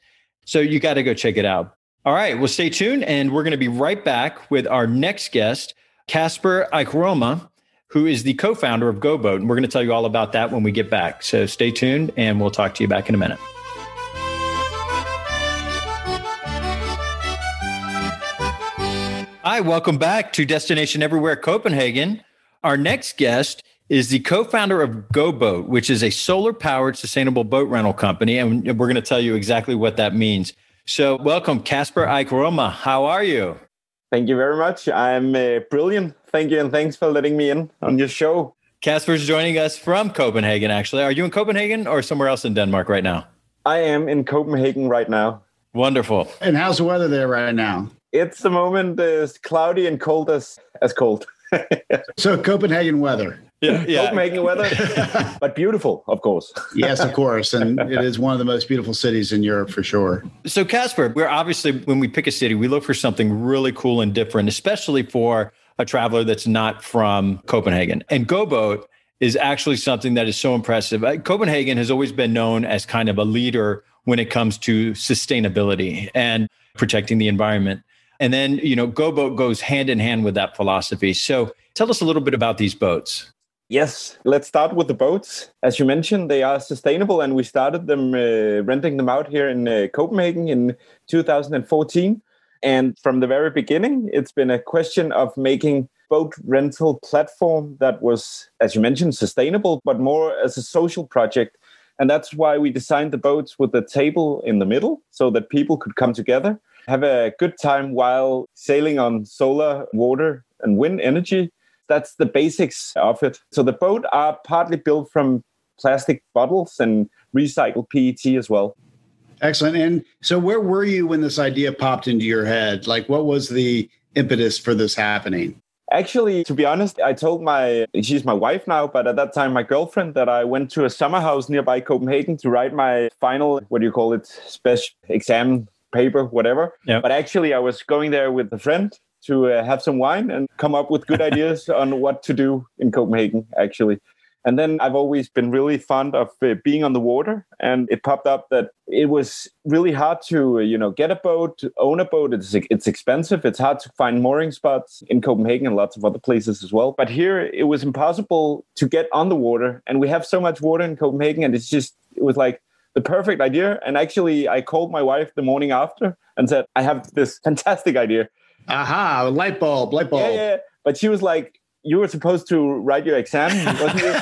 So you got to go check it out. All right, well, stay tuned, and we're going to be right back with our next guest, Casper Eichroma, who is the co-founder of GoBoat, and we're going to tell you all about that when we get back. So stay tuned, and we'll talk to you back in a minute. Hi, welcome back to Destination Everywhere Copenhagen. Our next guest is the co-founder of GoBoat, which is a solar-powered sustainable boat rental company, and we're going to tell you exactly what that means. So, welcome, Casper Eikroma. How are you? Thank you very much. I'm uh, brilliant. Thank you, and thanks for letting me in on your show. Casper's joining us from Copenhagen. Actually, are you in Copenhagen or somewhere else in Denmark right now? I am in Copenhagen right now. Wonderful. And how's the weather there right now? It's the moment as cloudy and cold as as cold. so Copenhagen weather. Yeah, yeah. Copenhagen weather, but beautiful, of course. yes, of course, and it is one of the most beautiful cities in Europe for sure. So, Casper, we're obviously when we pick a city, we look for something really cool and different, especially for a traveler that's not from Copenhagen. And Go Boat is actually something that is so impressive. Uh, Copenhagen has always been known as kind of a leader when it comes to sustainability and protecting the environment. And then, you know, Go Boat goes hand in hand with that philosophy. So tell us a little bit about these boats. Yes, let's start with the boats. As you mentioned, they are sustainable, and we started them uh, renting them out here in uh, Copenhagen in 2014. And from the very beginning, it's been a question of making boat rental platform that was, as you mentioned, sustainable, but more as a social project. And that's why we designed the boats with the table in the middle so that people could come together have a good time while sailing on solar, water, and wind energy. That's the basics of it. So the boat are partly built from plastic bottles and recycled PET as well. Excellent. And so, where were you when this idea popped into your head? Like, what was the impetus for this happening? Actually, to be honest, I told my, she's my wife now, but at that time, my girlfriend, that I went to a summer house nearby Copenhagen to write my final, what do you call it, special exam paper, whatever. But actually, I was going there with a friend to uh, have some wine and come up with good ideas on what to do in Copenhagen, actually. And then I've always been really fond of uh, being on the water, and it popped up that it was really hard to, uh, you know, get a boat, own a boat. It's it's expensive. It's hard to find mooring spots in Copenhagen and lots of other places as well. But here, it was impossible to get on the water, and we have so much water in Copenhagen, and it's just it was like the perfect idea. And actually, I called my wife the morning after and said, I have this fantastic idea. Aha, light bulb, light bulb. Yeah, yeah. But she was like, you were supposed to write your exam, wasn't you?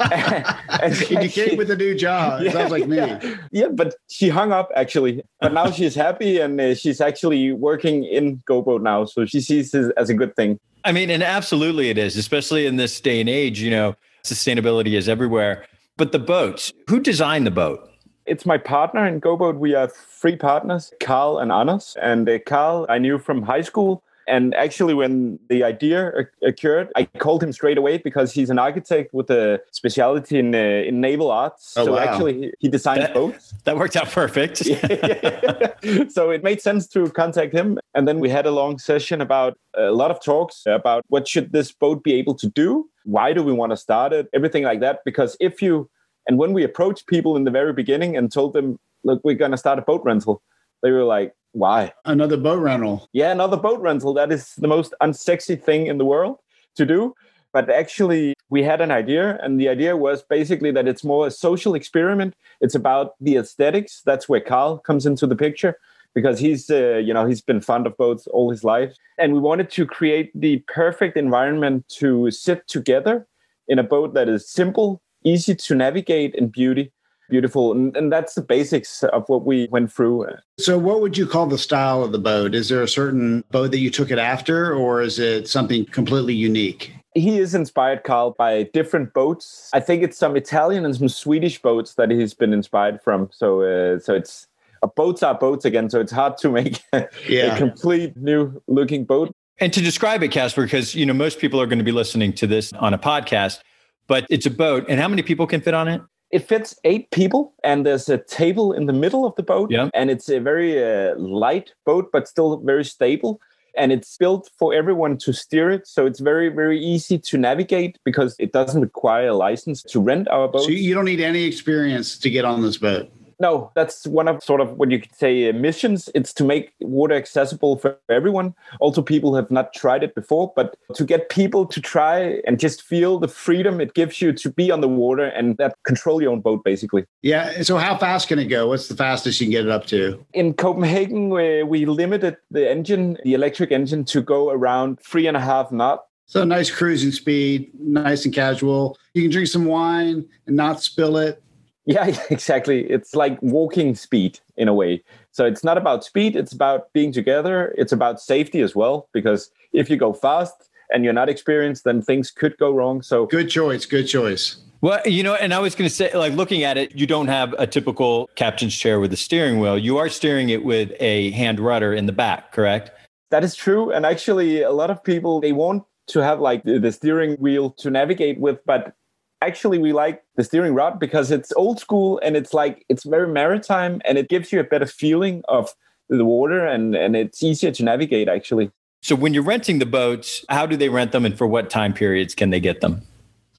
and, and you came with a new job. Yeah, Sounds like me. Yeah. yeah. but she hung up actually. But now she's happy and uh, she's actually working in GoBoat now. So she sees this as a good thing. I mean, and absolutely it is, especially in this day and age, you know, sustainability is everywhere. But the boats, who designed the boat? It's my partner in GoBoat. We are three partners, Carl and Anders. And uh, Carl, I knew from high school. And actually, when the idea occurred, I called him straight away because he's an architect with a specialty in, uh, in naval arts. Oh, so wow. actually, he designed that, boats. That worked out perfect. so it made sense to contact him. And then we had a long session about a lot of talks about what should this boat be able to do why do we want to start it everything like that because if you and when we approached people in the very beginning and told them look we're going to start a boat rental they were like why? Another boat rental. Yeah another boat rental. That is the most unsexy thing in the world to do. But actually we had an idea and the idea was basically that it's more a social experiment. It's about the aesthetics. That's where carl comes into the picture because he's uh, you know he's been fond of boats all his life. And we wanted to create the perfect environment to sit together in a boat that is simple easy to navigate and beauty beautiful and, and that's the basics of what we went through so what would you call the style of the boat is there a certain boat that you took it after or is it something completely unique he is inspired, Carl, by different boats. I think it's some Italian and some Swedish boats that he's been inspired from. So, uh, so it's boats are boats again, so it's hard to make yeah. a complete new looking boat. And to describe it, Casper, because you know most people are going to be listening to this on a podcast, but it's a boat, and how many people can fit on it? It fits eight people, and there's a table in the middle of the boat. Yeah. And it's a very uh, light boat, but still very stable. And it's built for everyone to steer it. So it's very, very easy to navigate because it doesn't require a license to rent our boat. So you don't need any experience to get on this boat. No, that's one of sort of what you could say uh, missions. It's to make water accessible for everyone. Also, people have not tried it before, but to get people to try and just feel the freedom it gives you to be on the water and that control your own boat, basically. Yeah. So, how fast can it go? What's the fastest you can get it up to? In Copenhagen, we, we limited the engine, the electric engine, to go around three and a half knots. So, nice cruising speed, nice and casual. You can drink some wine and not spill it yeah, exactly. It's like walking speed in a way. So it's not about speed, it's about being together. It's about safety as well, because if you go fast and you're not experienced, then things could go wrong. So good choice, good choice. Well, you know, and I was going to say, like, looking at it, you don't have a typical captain's chair with a steering wheel. You are steering it with a hand rudder in the back, correct? That is true. And actually, a lot of people, they want to have like the steering wheel to navigate with, but actually we like the steering rod because it's old school and it's like it's very maritime and it gives you a better feeling of the water and and it's easier to navigate actually so when you're renting the boats how do they rent them and for what time periods can they get them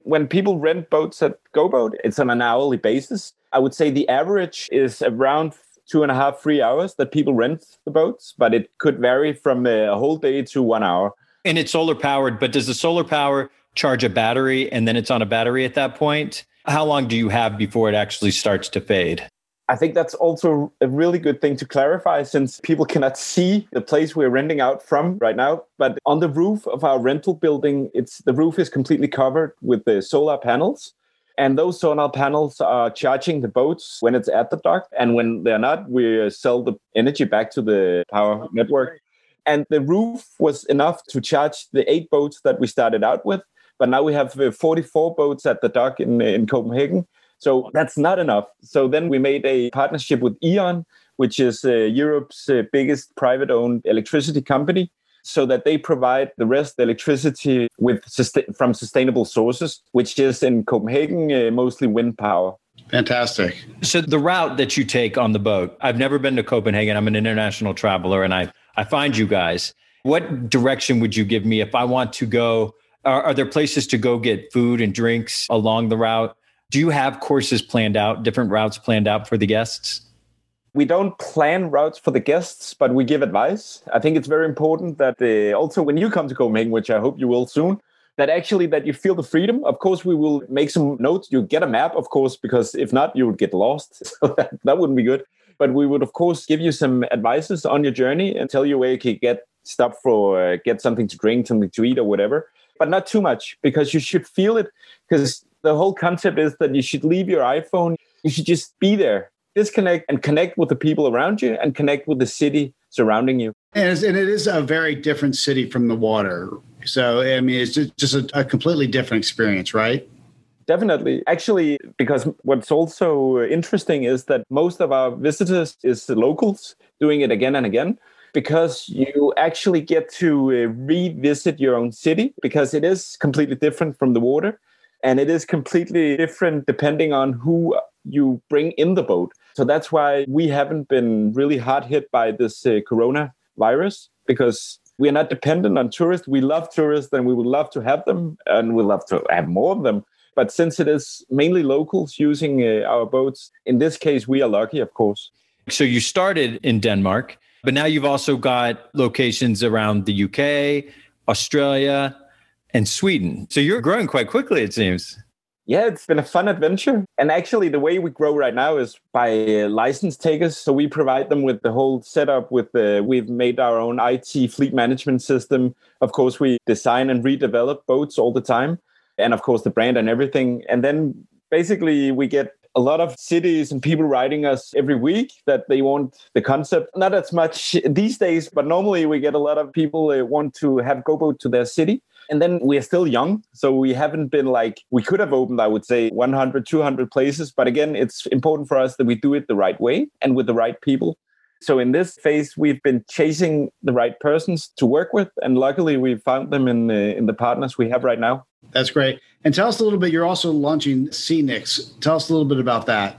when people rent boats at GoBoat, it's on an hourly basis. I would say the average is around two and a half, three hours that people rent the boats, but it could vary from a whole day to one hour. And it's solar powered, but does the solar power charge a battery and then it's on a battery at that point? How long do you have before it actually starts to fade? I think that's also a really good thing to clarify since people cannot see the place we're renting out from right now. But on the roof of our rental building, it's the roof is completely covered with the solar panels. And those solar panels are charging the boats when it's at the dock. And when they're not, we sell the energy back to the power network. And the roof was enough to charge the eight boats that we started out with. But now we have uh, 44 boats at the dock in, uh, in Copenhagen. So that's not enough. So then we made a partnership with E.ON, which is uh, Europe's uh, biggest private owned electricity company, so that they provide the rest the electricity with from sustainable sources, which is in Copenhagen uh, mostly wind power. Fantastic. So the route that you take on the boat, I've never been to Copenhagen. I'm an international traveler and I I find you guys. What direction would you give me if I want to go are, are there places to go get food and drinks along the route? Do you have courses planned out, different routes planned out for the guests? We don't plan routes for the guests, but we give advice. I think it's very important that also when you come to Copenhagen, which I hope you will soon, that actually that you feel the freedom. Of course, we will make some notes. You get a map, of course, because if not, you would get lost. So that, that wouldn't be good. But we would, of course, give you some advices on your journey and tell you where you can get stuff for, uh, get something to drink, something to eat, or whatever but not too much because you should feel it. Because the whole concept is that you should leave your iPhone, you should just be there, disconnect and connect with the people around you and connect with the city surrounding you. And, and it is a very different city from the water. So, I mean, it's just, a, a completely different experience, right? Definitely. Actually, because what's also interesting is that most of our visitors is locals doing it again and again because you actually get to uh, revisit your own city because it is completely different from the water and it is completely different depending on who you bring in the boat. So that's why we haven't been really hard hit by this uh, corona virus because we are not dependent on tourists. We love tourists and we would love to have them and we love to have more of them. But since it is mainly locals using uh, our boats, in this case, we are lucky, of course. So you started in Denmark but now you've also got locations around the UK, Australia, and Sweden. So you're growing quite quickly, it seems. Yeah, it's been a fun adventure. And actually, the way we grow right now is by uh, license takers. So we provide them with the whole setup. With the we've made our own IT fleet management system. Of course, we design and redevelop boats all the time, and of course the brand and everything. And then basically we get a lot of cities and people writing us every week that they want the concept. Not as much these days, but normally we get a lot of people that want to have GoBoat to their city. And then we're still young. So we haven't been like, we could have opened, I would say, 100, 200 places. But again, it's important for us that we do it the right way and with the right people. So in this phase, we've been chasing the right persons to work with, and luckily we found them in the, in the partners we have right now. That's great. And tell us a little bit. You're also launching Scenics. Tell us a little bit about that.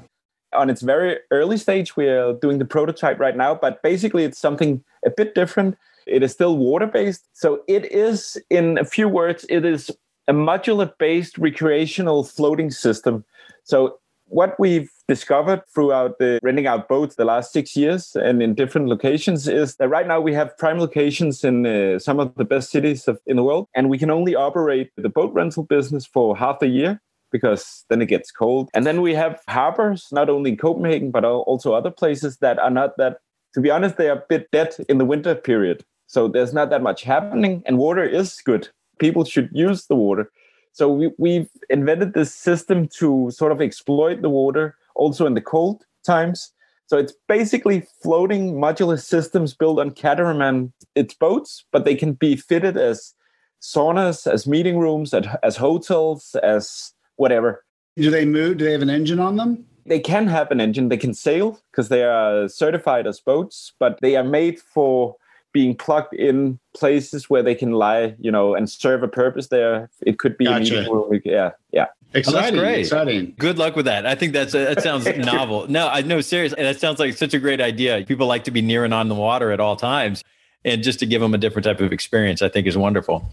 On its very early stage, we're doing the prototype right now, but basically it's something a bit different. It is still water based. So it is, in a few words, it is a modular based recreational floating system. So what we've discovered throughout the renting out boats the last six years and in different locations is that right now we have prime locations in uh, some of the best cities of, in the world, and we can only operate the boat rental business for half a year because then it gets cold. And then we have harbors, not only in Copenhagen, but also other places that are not that, to be honest, they are a bit dead in the winter period. So there's not that much happening, and water is good. People should use the water. So we, we've invented this system to sort of exploit the water also in the cold times. So it's basically floating modular systems built on catamaran. It's boats, but they can be fitted as saunas, as meeting rooms, as hotels, as whatever. Do they move? Do they have an engine on them? They can have an engine. They can sail because they are certified as boats, but they are made for being plugged in places where they can lie, you know, and serve a purpose there. It could be gotcha. a meeting room. Yeah, yeah. Exciting, oh, exciting. Good luck with that. I think that's a, that sounds novel. No, I know seriously. That sounds like such a great idea. People like to be near and on the water at all times, and just to give them a different type of experience, I think is wonderful.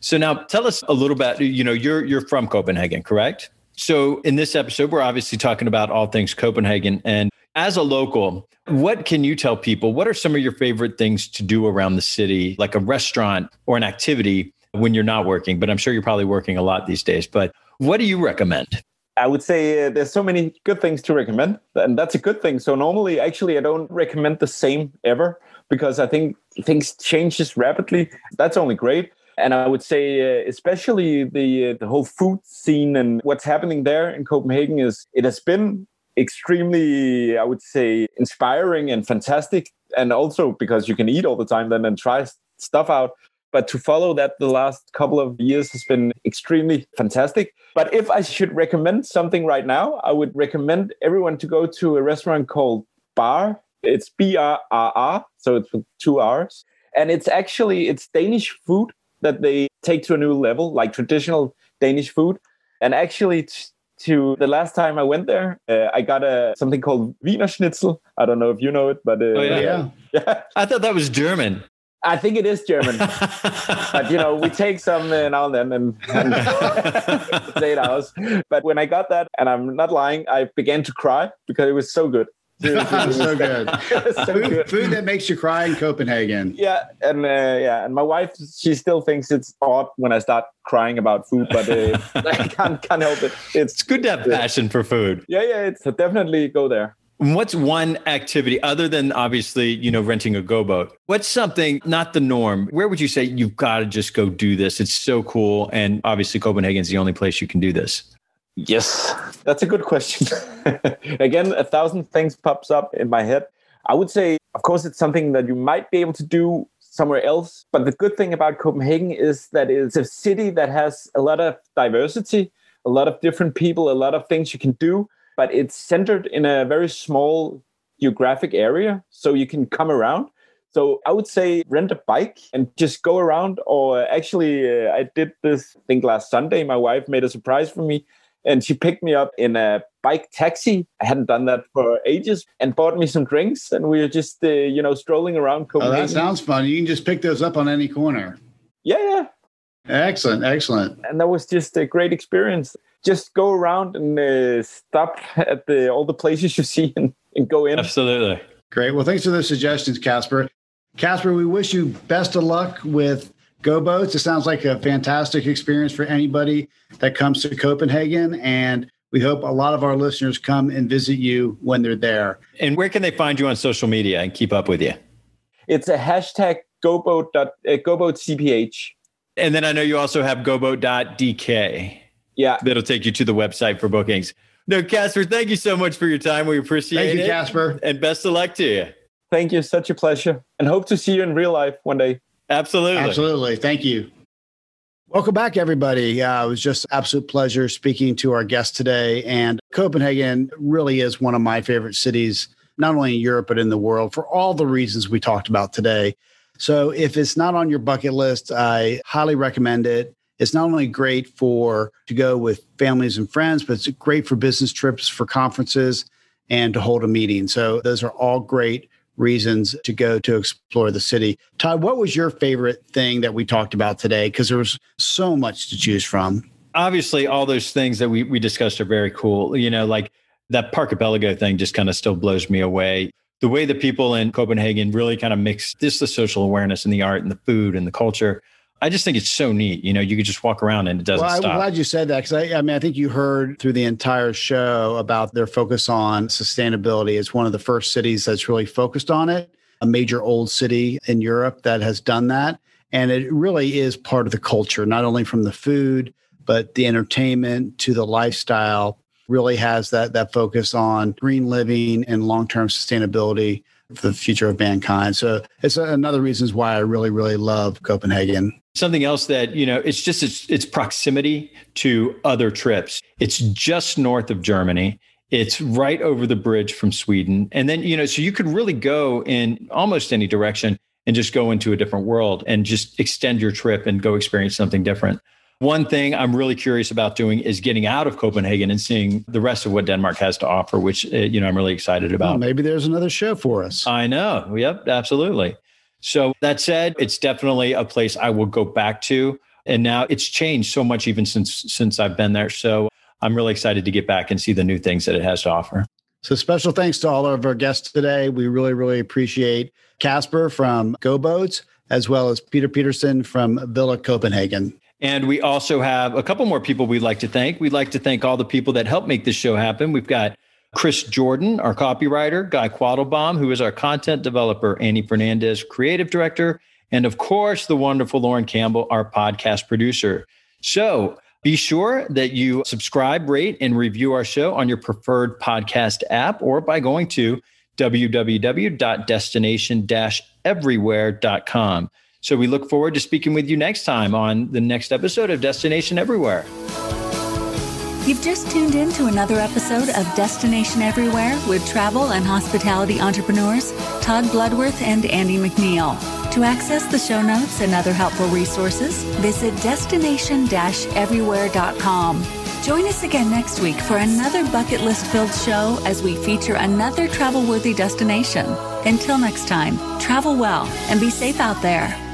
So now, tell us a little bit. You know, you're you're from Copenhagen, correct? So in this episode, we're obviously talking about all things Copenhagen, and as a local, what can you tell people? What are some of your favorite things to do around the city, like a restaurant or an activity when you're not working? But I'm sure you're probably working a lot these days. But what do you recommend? I would say uh, there's so many good things to recommend, and that's a good thing. So normally, actually, I don't recommend the same ever because I think things changes rapidly. That's only great. And I would say, uh, especially the uh, the whole food scene and what's happening there in Copenhagen is it has been extremely, I would say, inspiring and fantastic. And also because you can eat all the time then and try stuff out. But to follow that the last couple of years has been extremely fantastic. But if I should recommend something right now, I would recommend everyone to go to a restaurant called Bar. It's B R R R, so it's two R's. And it's actually it's Danish food that they take to a new level, like traditional Danish food. And actually, to the last time I went there, uh, I got a something called Wiener Schnitzel. I don't know if you know it, but uh, oh, yeah. yeah. yeah, I thought that was German. I think it is German, but you know we take some uh, now and then and, and eight hours. But when I got that, and I'm not lying, I began to cry because it was so good. So good. so food, good. Food that makes you cry in Copenhagen. Yeah, and uh, yeah, and my wife, she still thinks it's odd when I start crying about food, but uh, I can't can't help it. It's, it's good to have passion for food. Yeah, yeah, it's definitely go there. What's one activity other than obviously, you know, renting a go boat? What's something not the norm? Where would you say you've got to just go do this? It's so cool. And obviously, Copenhagen's the only place you can do this. Yes, that's a good question. Again, a thousand things pops up in my head. I would say, of course, it's something that you might be able to do somewhere else. But the good thing about Copenhagen is that it's a city that has a lot of diversity, a lot of different people, a lot of things you can do. But it's centered in a very small geographic area, so you can come around. So I would say rent a bike and just go around. Or actually, uh, I did this. thing last Sunday, my wife made a surprise for me and she picked me up in a bike taxi. I hadn't done that for ages, and bought me some drinks, and we were just uh, you know strolling around Copenhagen. Oh, that sounds fun. You can just pick those up on any corner. Yeah, yeah. Excellent, excellent. And that was just a great experience. Just go around and uh, stop at the all the places you see and, and go in. Absolutely. Great. Well, thanks for those suggestions, Casper. Casper, we wish you best of luck with Go Boats. It sounds like a fantastic experience for anybody that comes to Copenhagen. And we hope a lot of our listeners come and visit you when they're there. And where can they find you on social media and keep up with you? It's a hashtag GoBoat, uh, GoBoatCPH. And then I know you also have GoBoat.dk. Yeah. That'll take you to the website for bookings. No, Casper, thank you so much for your time. We appreciate it. Thank you, Casper. And best of luck to you. Thank you. Such a pleasure. And hope to see you in real life one day. Absolutely. Absolutely. Thank you. Welcome back, everybody. Uh, it was just absolute pleasure speaking to our guest today. And Copenhagen really is one of my favorite cities, not only in Europe, but in the world for all the reasons we talked about today. So if it's not on your bucket list, I highly recommend it. It's not only great for to go with families and friends, but it's great for business trips, for conferences, and to hold a meeting. So those are all great reasons to go to explore the city. Todd, what was your favorite thing that we talked about today? Because there was so much to choose from. Obviously, all those things that we, we discussed are very cool. You know, like that Parkipelago thing just kind of still blows me away. The way the people in Copenhagen really kind of mix this the social awareness and the art and the food and the culture. I just think it's so neat. You know, you could just walk around and it doesn't well, I'm stop. glad you said that because I, I mean, I think you heard through the entire show about their focus on sustainability. It's one of the first cities that's really focused on it, a major old city in Europe that has done that. And it really is part of the culture, not only from the food, but the entertainment to the lifestyle really has that that focus on green living and long-term sustainability for the future of mankind. So it's another reasons why I really, really love Copenhagen. Something else that, you know, it's just its, its proximity to other trips. It's just north of Germany. It's right over the bridge from Sweden. And then, you know, so you could really go in almost any direction and just go into a different world and just extend your trip and go experience something different. One thing I'm really curious about doing is getting out of Copenhagen and seeing the rest of what Denmark has to offer, which uh, you know I'm really excited about. Well, maybe there's another show for us. I know. Yep, absolutely. So that said, it's definitely a place I will go back to. And now it's changed so much even since since I've been there. So I'm really excited to get back and see the new things that it has to offer. So special thanks to all of our guests today. We really, really appreciate Casper from Go Boats, as well as Peter Peterson from Villa Copenhagen. And we also have a couple more people we'd like to thank. We'd like to thank all the people that help make this show happen. We've got Chris Jordan, our copywriter, Guy Quattlebaum, who is our content developer, Annie Fernandez, creative director, and of course, the wonderful Lauren Campbell, our podcast producer. So be sure that you subscribe, rate, and review our show on your preferred podcast app or by going to www.destination-everywhere.com. So we look forward to speaking with you next time on the next episode of Destination Everywhere. You've just tuned in to another episode of Destination Everywhere with travel and hospitality entrepreneurs Todd Bloodworth and Andy McNeil. To access the show notes and other helpful resources, visit destination-everywhere.com. Join us again next week for another bucket list filled show as we feature another travel worthy destination. Until next time, travel well and be safe out there.